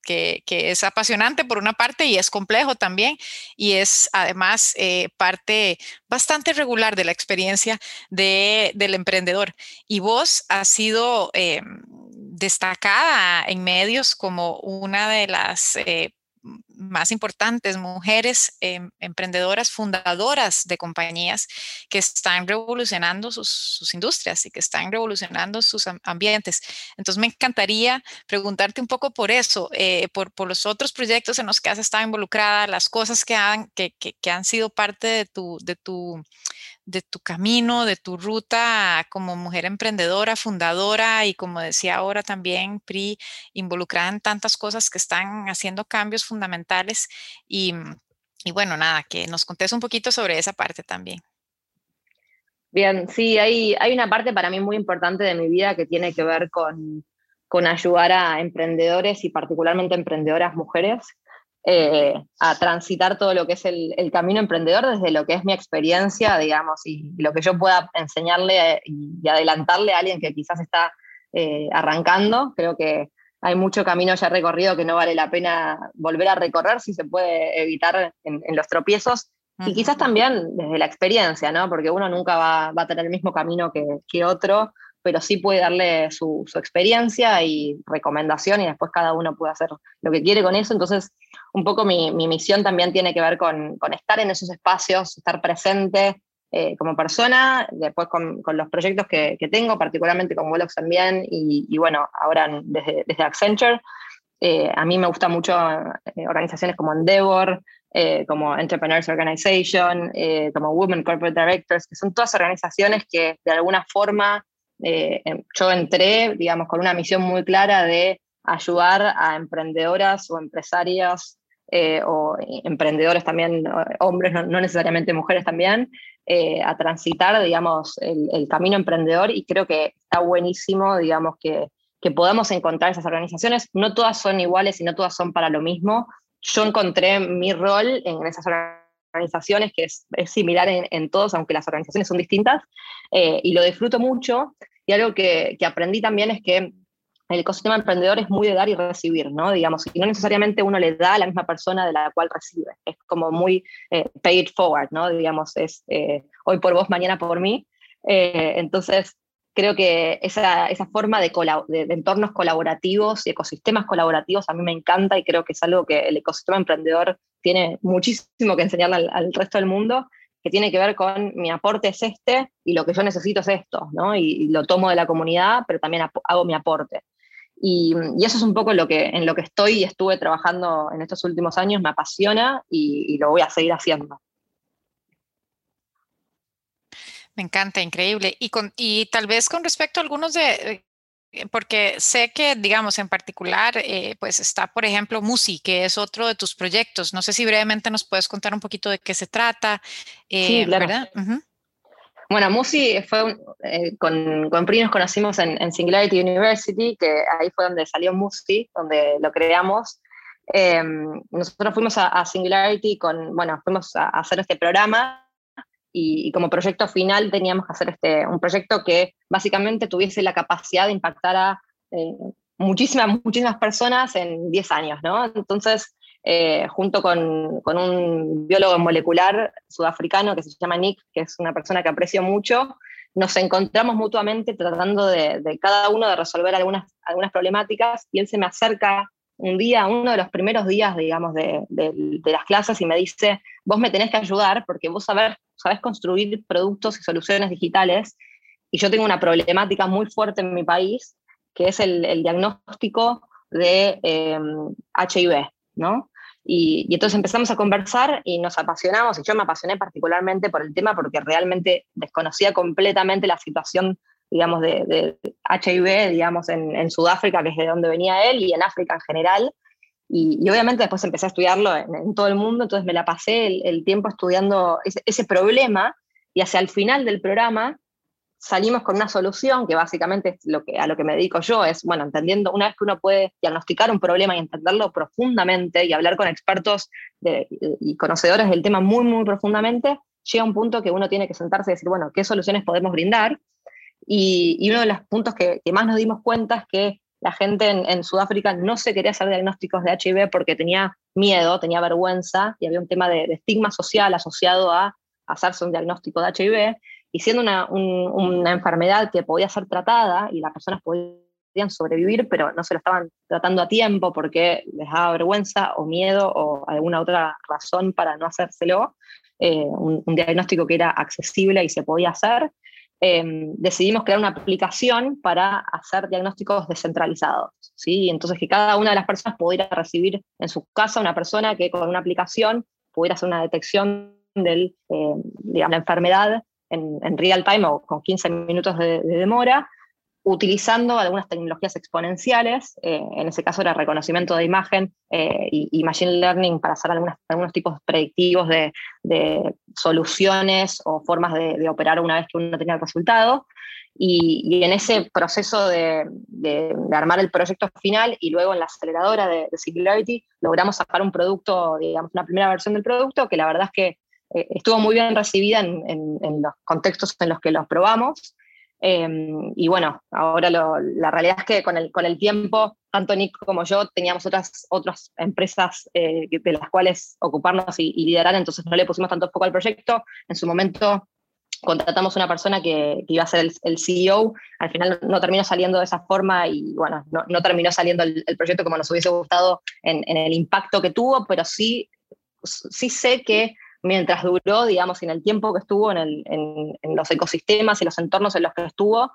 es apasionante por una parte y es complejo también y es además eh, parte bastante regular de la experiencia del emprendedor. Y vos has sido eh, destacada en medios como una de las eh, más importantes, mujeres em, emprendedoras, fundadoras de compañías que están revolucionando sus, industrias y que están revolucionando sus ambientes. Entonces me encantaría preguntarte un poco por eso, eh, por, los otros proyectos en los que has estado involucrada, las cosas que han, que, que han sido parte de tu, de tu de tu camino, de tu ruta como mujer emprendedora, fundadora y como decía ahora también, PRI, involucrada en tantas cosas que están haciendo cambios fundamentales. Y, bueno, nada, que nos contes un poquito sobre esa parte también. Bien, sí, hay, hay una parte para mí muy importante de mi vida que tiene que ver con, con ayudar a emprendedores y particularmente emprendedoras mujeres eh, a transitar todo lo que es el, camino emprendedor desde lo que es mi experiencia, digamos, y, lo que yo pueda enseñarle y, adelantarle a alguien que quizás está eh, arrancando. Creo que hay mucho camino ya recorrido que no vale la pena volver a recorrer si se puede evitar en, los tropiezos. Y quizás también desde la experiencia, ¿no? Porque uno nunca va, a tener el mismo camino que, que otro pero sí puede darle su, experiencia y recomendación y después cada uno puede hacer lo que quiere con eso. Entonces, un poco mi, misión también tiene que ver con, estar en esos espacios, estar presente eh, como persona, después con, los proyectos que, tengo, particularmente con Velox también, y, bueno, ahora desde, desde Accenture. Eh, a mí me gustan mucho eh, organizaciones como Endeavor, como Entrepreneurs Organization, como Women Corporate Directors, que son todas organizaciones que de alguna forma eh, em, yo entré, digamos, con una misión muy clara de ayudar a emprendedoras o empresarias eh, o emprendedores también, hombres, no, necesariamente mujeres también, eh, a transitar, digamos, el, camino emprendedor y creo que está buenísimo, digamos, que, que podamos encontrar esas organizaciones. No todas son iguales y no todas son para lo mismo. Yo encontré mi rol en esas organizaciones que es, similar en, en, todos, aunque las organizaciones son distintas, eh, y lo disfruto mucho. Y algo que, que, aprendí también es que el ecosistema emprendedor es muy de dar y recibir, ¿no? Digamos, y no necesariamente uno le da a la misma persona de la cual recibe. Es como muy eh, forward, ¿no? Digamos, es eh, hoy por vos, mañana por mí. entonces, creo que esa, esa forma de, de, entornos colaborativos y ecosistemas colaborativos a mí me encanta y creo que es algo que el ecosistema emprendedor tiene muchísimo que enseñarle al resto del mundo que tiene que ver con mi aporte es este y lo que yo necesito es esto, ¿no? Y, lo tomo de la comunidad, pero también hago mi aporte. Y, eso es un poco lo que, en lo que estoy y estuve trabajando en estos últimos años, me apasiona y, lo voy a seguir haciendo. Me encanta, increíble. Y, con, y tal vez con respecto a algunos de, eh, porque sé que, digamos, en particular, eh, pues está, por ejemplo, Musi, que es otro de tus proyectos. No sé si brevemente nos puedes contar un poquito de qué se trata, sí, eh, ¿verdad? Bueno, Musi fue, con, con PRI nos conocimos en, Singularity University, que ahí fue donde salió Musi, donde lo creamos. Em, nosotros fuimos a, Singularity con, bueno, fuimos a hacer este programa y, como proyecto final teníamos que hacer este, un proyecto que básicamente tuviese la capacidad de impactar a eh, muchísimas, muchísimas personas en 10 años, ¿no? Entonces, eh, junto con, con, un biólogo molecular sudafricano que se llama Nick, que es una persona que aprecio mucho, nos encontramos mutuamente tratando de, de cada uno de resolver algunas, algunas problemáticas y él se me acerca un día, uno de los primeros días, digamos, de, de, las clases y me dice, vos me tenés que ayudar porque vos sabés, sabés construir productos y soluciones digitales y yo tengo una problemática muy fuerte en mi país, que es el, diagnóstico de HIV, em, ¿no? Y, y, entonces empezamos a conversar y nos apasionamos, y yo me apasioné particularmente por el tema porque realmente desconocía completamente la situación digamos, de, HIV, digamos, en, Sudáfrica, que es de donde venía él, y en África en general. Y, obviamente después empecé a estudiarlo en, todo el mundo, entonces me la pasé el, tiempo estudiando ese, problema y hacia el final del programa salimos con una solución que básicamente es lo que, a lo que me dedico yo, es, bueno, entendiendo, una vez que uno puede diagnosticar un problema y entenderlo profundamente y hablar con expertos y conocedores del tema muy, muy profundamente, llega un punto que uno tiene que sentarse y decir, bueno, ¿qué soluciones podemos brindar? Y, uno de los puntos que, más nos dimos cuenta es que la gente en, Sudáfrica no se quería hacer diagnósticos de HIV porque tenía miedo, tenía vergüenza y había un tema de, estigma social asociado a hacerse un diagnóstico de HIV. Y siendo una, una enfermedad que podía ser tratada y las personas podían sobrevivir, pero no se lo estaban tratando a tiempo porque les daba vergüenza o miedo o alguna otra razón para no hacérselo, eh, un, diagnóstico que era accesible y se podía hacer, em, decidimos crear una aplicación para hacer diagnósticos descentralizados. ¿sí? Entonces, que cada una de las personas pudiera recibir en su casa una persona que con una aplicación pudiera hacer una detección de eh, la enfermedad en, real time o con 15 minutos de demora utilizando algunas tecnologías exponenciales, eh, en ese caso era reconocimiento de imagen eh, y, machine learning para hacer algunos tipos predictivos de, soluciones o formas de, operar una vez que uno tenía el resultado. Y, en ese proceso de, armar el proyecto final y luego en la aceleradora de, Singularity logramos sacar un producto, digamos, una primera versión del producto que la verdad es que eh, estuvo muy bien recibida en, en los contextos en los que los probamos. Em, y bueno, ahora la realidad es que con el, con el tiempo, tanto Nick como yo teníamos otras, otras empresas eh, de las cuales ocuparnos y, liderar, entonces no le pusimos tanto foco al proyecto. En su momento contratamos una persona que, iba a ser el, CEO, al final no terminó saliendo de esa forma y bueno, no, no terminó saliendo el, proyecto como nos hubiese gustado en, en, el impacto que tuvo, pero sí, sí sé que mientras duró, digamos, en el tiempo que estuvo en, los ecosistemas y los entornos en los que estuvo,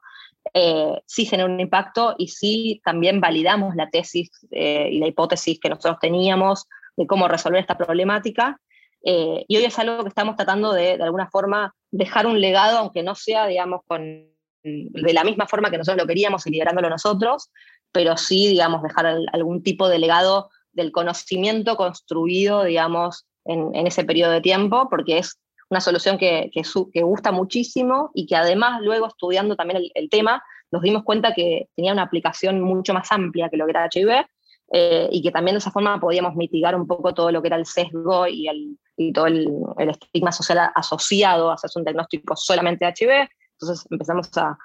eh, sí generó un impacto y sí también validamos la tesis eh, y la hipótesis que nosotros teníamos de cómo resolver esta problemática. Eh, y hoy es algo que estamos tratando de, de alguna forma, dejar un legado, aunque no sea, digamos, con, de la misma forma que nosotros lo queríamos y liderándolo nosotros, pero sí, digamos, dejar algún tipo de legado del conocimiento construido, digamos, en, ese periodo de tiempo, porque es una solución que, que, gusta muchísimo y que además luego estudiando también el, tema, nos dimos cuenta que tenía una aplicación mucho más amplia que lo que era HIV eh, y que también de esa forma podíamos mitigar un poco todo lo que era el sesgo y, el, y todo el, estigma social asociado a hacer un diagnóstico solamente de HIV. Entonces empezamos a,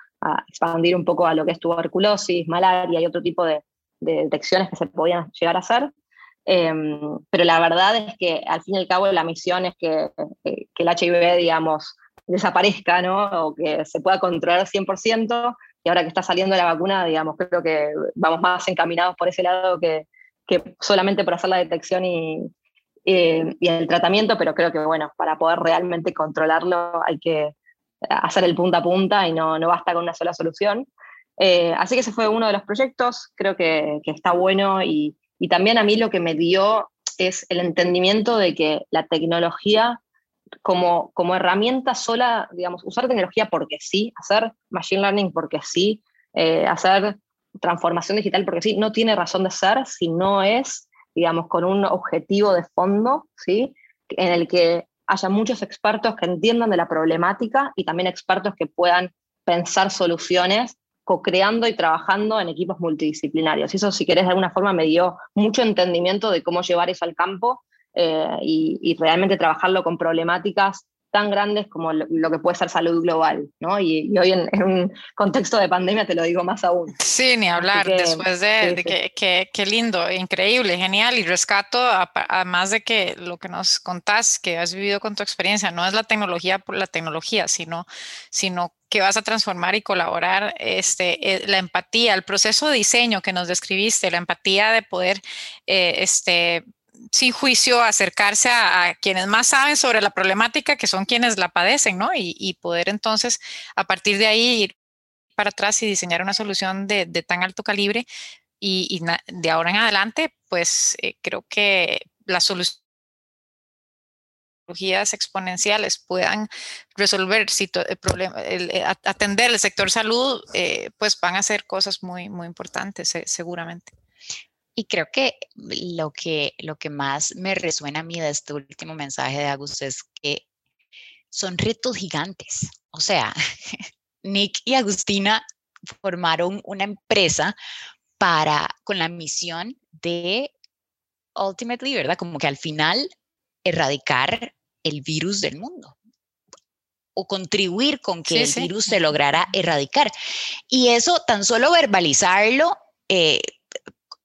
expandir un poco a lo que es tuberculosis, malaria y otro tipo de detecciones que se podían llegar a hacer. Em, pero la verdad es que al fin y al cabo la misión es que, que, el HIV, digamos, desaparezca, ¿no? O que se pueda controlar 100%. Y ahora que está saliendo la vacuna, digamos, creo que vamos más encaminados por ese lado que, que solamente por hacer la detección y, y, el tratamiento, pero creo que, bueno, para poder realmente controlarlo hay que hacer el punta a punta y no, no basta con una sola solución. Eh, así que ese fue uno de los proyectos, creo que, que está bueno y, y también a mí lo que me dio es el entendimiento de que la tecnología como, como herramienta sola, digamos, usar tecnología porque sí, hacer machine learning porque sí, eh, hacer transformación digital porque sí, no tiene razón de ser si no es, digamos, con un objetivo de fondo, ¿sí? En el que haya muchos expertos que entiendan de la problemática y también expertos que puedan pensar soluciones co-creando y trabajando en equipos multidisciplinarios. Y eso, si querés, de alguna forma me dio mucho entendimiento de cómo llevar eso al campo eh, y, realmente trabajarlo con problemáticas tan grandes como lo, que puede ser salud global, ¿no? Y, hoy en, un contexto de pandemia te lo digo más aún. Sí, ni hablar, después de, que, qué lindo, increíble, genial, y rescato, además de que lo que nos contás, que has vivido con tu experiencia, no es la tecnología por la tecnología, sino, sino que vas a transformar y colaborar, este, eh, la empatía, el proceso de diseño que nos describiste, la empatía de poder, eh, este, sin juicio, acercarse a, quienes más saben sobre la problemática, que son quienes la padecen, ¿no? Y, poder entonces, a partir de ahí, ir para atrás y diseñar una solución de, tan alto calibre. Y, de ahora en adelante, pues eh, creo que la solución exponenciales puedan resolver eh, atender el sector salud, eh, pues van a ser cosas muy, muy importantes, seguramente. Y creo que lo, que lo que más me resuena a mí de este último mensaje de Agus es que son retos gigantes. O sea, Nick y Agustina formaron una empresa para, con la misión de, ultimately, ¿verdad? Como que al final erradicar el virus del mundo. o contribuir con que el virus se lograra erradicar. Y eso, tan solo verbalizarlo, eh,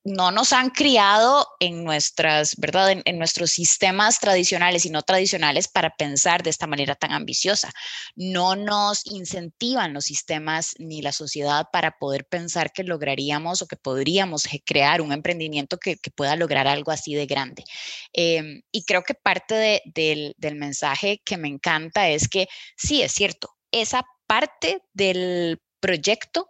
no nos han criado en nuestras, ¿verdad? En, nuestros sistemas tradicionales y no tradicionales para pensar de esta manera tan ambiciosa. No nos incentivan los sistemas ni la sociedad para poder pensar que lograríamos o que podríamos crear un emprendimiento que, pueda lograr algo así de grande. Em, y creo que parte del, del mensaje que me encanta es que sí, es cierto, esa parte del proyecto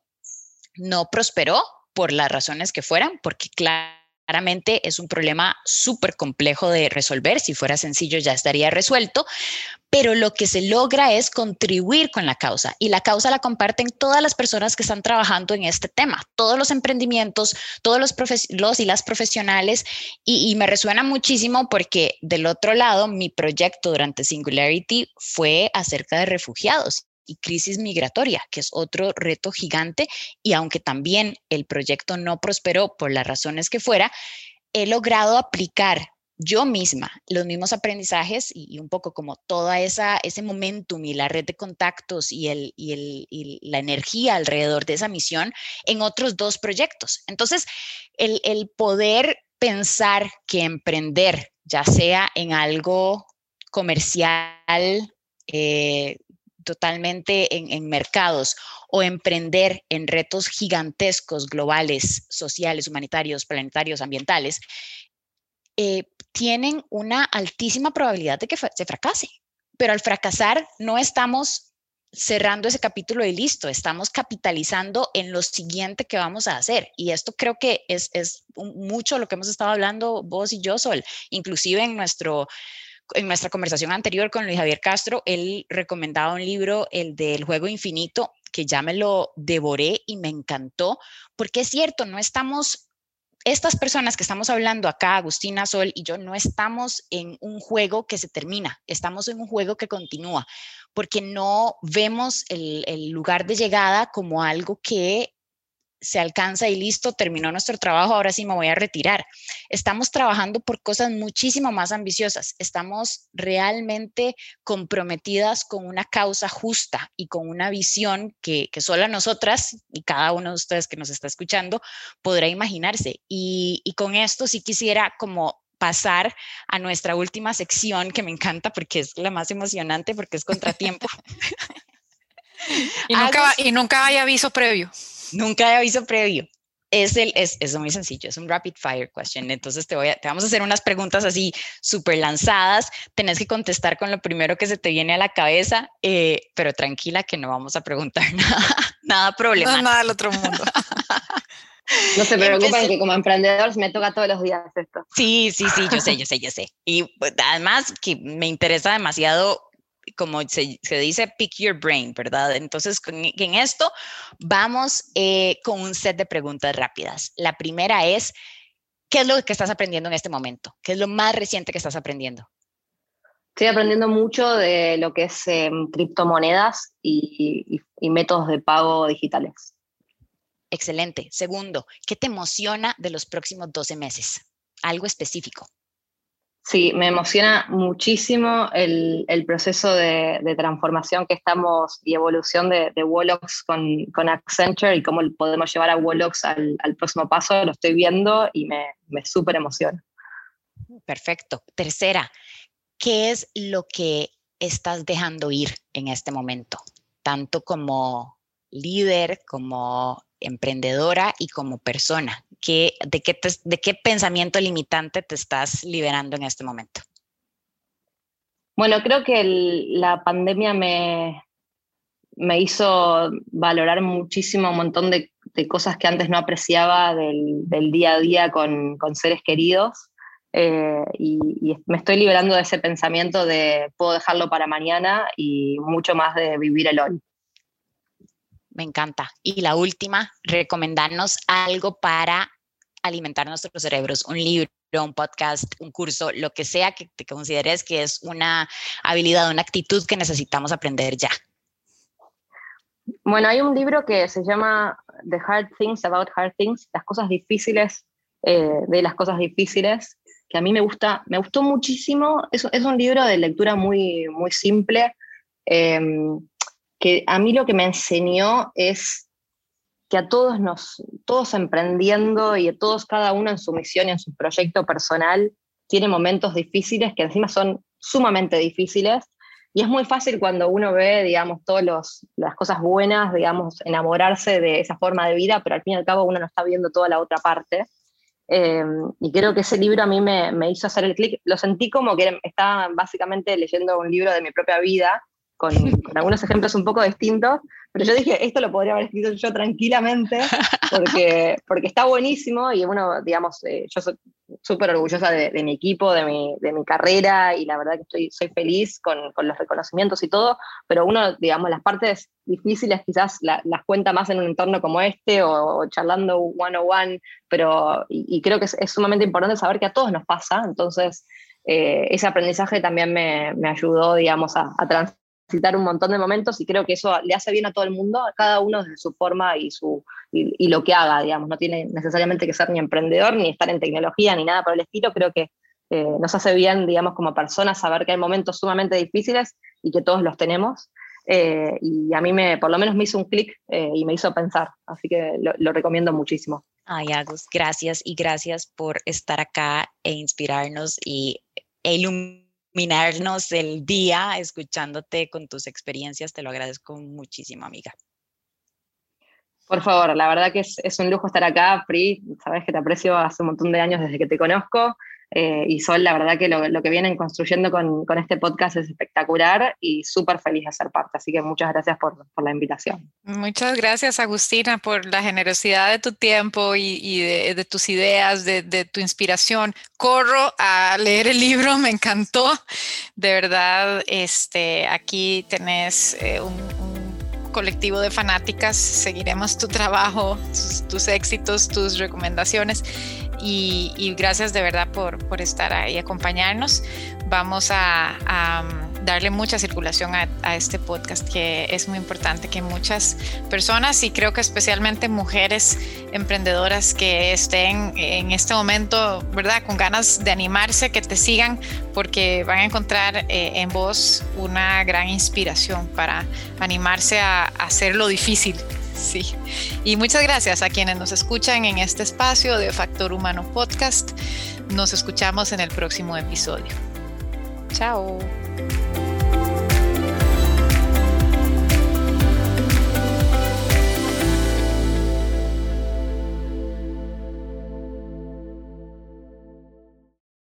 no prosperó por las razones que fueran, porque claramente es un problema súper complejo de resolver. Si fuera sencillo ya estaría resuelto, pero lo que se logra es contribuir con la causa y la causa la comparten todas las personas que están trabajando en este tema, todos los emprendimientos, todos los, los y las profesionales y, y me resuena muchísimo porque del otro lado mi proyecto durante Singularity fue acerca de refugiados y crisis migratoria, que es otro reto gigante. Y aunque también el proyecto no prosperó por las razones que fuera, he logrado aplicar yo misma los mismos aprendizajes y, un poco como toda esa ese momentum y la red de contactos y, el, y, el, y la energía alrededor de esa misión en otros dos proyectos. Entonces, el, el poder pensar que emprender, ya sea en algo comercial, eh, totalmente en, mercados o emprender en retos gigantescos, globales, sociales, humanitarios, planetarios, ambientales, eh, tienen una altísima probabilidad de que se fracase. Pero al fracasar no estamos cerrando ese capítulo y listo, estamos capitalizando en lo siguiente que vamos a hacer. Y esto creo que es, es mucho lo que hemos estado hablando vos y yo, Sol, inclusive en nuestro en nuestra conversación anterior con Luis Javier Castro, él recomendaba un libro, el del juego infinito, que ya me lo devoré y me encantó, porque es cierto, no estamos, estas personas que estamos hablando acá, Agustina, Sol y yo, no estamos en un juego que se termina, estamos en un juego que continúa, porque no vemos el, el lugar de llegada como algo que se alcanza y listo, terminó nuestro trabajo, ahora sí me voy a retirar. Estamos trabajando por cosas muchísimo más ambiciosas. Estamos realmente comprometidas con una causa justa y con una visión que, que solo nosotras y cada uno de ustedes que nos está escuchando podrá imaginarse. Y, y con esto sí quisiera como pasar a nuestra última sección que me encanta porque es la más emocionante porque es contratiempo. y, nunca, y nunca hay aviso previo. Nunca hay aviso previo. Es, el, es, es muy sencillo, es un rapid fire question. Entonces te, voy a, te vamos a hacer unas preguntas así súper lanzadas. Tenés que contestar con lo primero que se te viene a la cabeza, eh, pero tranquila que no vamos a preguntar nada, nada problemático. No, nada del otro mundo. No se preocupen que como emprendedor me toca todos los días esto. Sí, sí, sí, yo sé, yo sé, yo sé. Y pues, además que me interesa demasiado como se, dice, pick your brain, ¿verdad? Entonces, en esto vamos eh, con un set de preguntas rápidas. La primera es, ¿qué es lo que estás aprendiendo en este momento? ¿Qué es lo más reciente que estás aprendiendo? Estoy aprendiendo mucho de lo que es em, criptomonedas y métodos de pago digitales. Excelente. Segundo, ¿qué te emociona de los próximos 12 meses? Algo específico. Sí, me emociona muchísimo el, proceso de, transformación que estamos y evolución de, de con, con, Accenture y cómo podemos llevar a Wolox al, próximo paso. Lo estoy viendo y me, me súper emociona. Perfecto. Tercera, ¿qué es lo que estás dejando ir en este momento? Tanto como líder, como emprendedora y como persona de, qué ¿De qué pensamiento limitante te estás liberando en este momento? Bueno, creo que la pandemia me, me hizo valorar muchísimo un montón de, cosas que antes no apreciaba del, día a día con, seres queridos. Eh, y, me estoy liberando de ese pensamiento de puedo dejarlo para mañana y mucho más de vivir el hoy me encanta. Y la última, recomendarnos algo para alimentar nuestros cerebros, un libro, un podcast, un curso, lo que sea que te consideres que es una habilidad, una actitud que necesitamos aprender ya. Bueno, hay un libro que se llama The Hard Things About Hard Things, las cosas difíciles eh, de las cosas difíciles, que a mí me gusta, me gustó muchísimo. Es, es un libro de lectura muy, muy simple, em, que a mí lo que me enseñó es que a todos nos, todos emprendiendo y a todos cada uno en su misión y en su proyecto personal, tiene momentos difíciles que encima son sumamente difíciles. Y es muy fácil cuando uno ve, digamos, todas las cosas buenas, digamos, enamorarse de esa forma de vida, pero al fin y al cabo uno no está viendo toda la otra parte. Eh, y creo que ese libro a mí me, me hizo hacer el clic. Lo sentí como que estaba básicamente leyendo un libro de mi propia vida, con, con, algunos ejemplos un poco distintos, pero yo dije, esto lo podría haber escrito yo tranquilamente, porque, porque está buenísimo y uno, digamos, eh, yo soy súper orgullosa de, mi equipo, de mi, de mi, carrera y la verdad que estoy, soy feliz con, con los reconocimientos y todo, pero uno, digamos, las partes difíciles quizás las cuenta más en un entorno como este o, charlando one on one, pero y, creo que es, es, sumamente importante saber que a todos nos pasa, entonces eh, ese aprendizaje también me, me ayudó, digamos, a, a citar un montón de momentos y creo que eso le hace bien a todo el mundo, a cada uno de su forma y, su, y, lo que haga, digamos, no tiene necesariamente que ser ni emprendedor, ni estar en tecnología, ni nada por el estilo, creo que eh, nos hace bien, digamos, como personas saber que hay momentos sumamente difíciles y que todos los tenemos. Eh, y a mí me, por lo menos me hizo un clic eh, y me hizo pensar, así que lo, lo recomiendo muchísimo. Ay, Agus, gracias y gracias por estar acá e inspirarnos y e minarnos el día escuchándote con tus experiencias. Te lo agradezco muchísimo, amiga. Por favor, la verdad que es, es un lujo estar acá, Pri. Sabes que te aprecio hace un montón de años desde que te conozco. Eh, y Sol, la verdad que lo, que vienen construyendo con, este podcast es espectacular y súper feliz de ser parte. Así que muchas gracias por, la invitación. Muchas gracias, Agustina, por la generosidad de tu tiempo y, de, tus ideas, de, tu inspiración. Corro a leer el libro, me encantó. De verdad, este, aquí tenés eh, un colectivo de fanáticas, seguiremos tu trabajo, tus, éxitos, tus recomendaciones y, gracias de verdad por, por estar ahí y acompañarnos. Vamos a, darle mucha circulación a, este podcast que es muy importante que muchas personas y creo que especialmente mujeres emprendedoras que estén en este momento, ¿verdad? Con ganas de animarse, que te sigan porque van a encontrar eh, en vos una gran inspiración para animarse a, a hacer lo difícil Sí. Y muchas gracias a quienes nos escuchan en este espacio de Factor Humano Podcast. Nos escuchamos en el próximo episodio. Chao.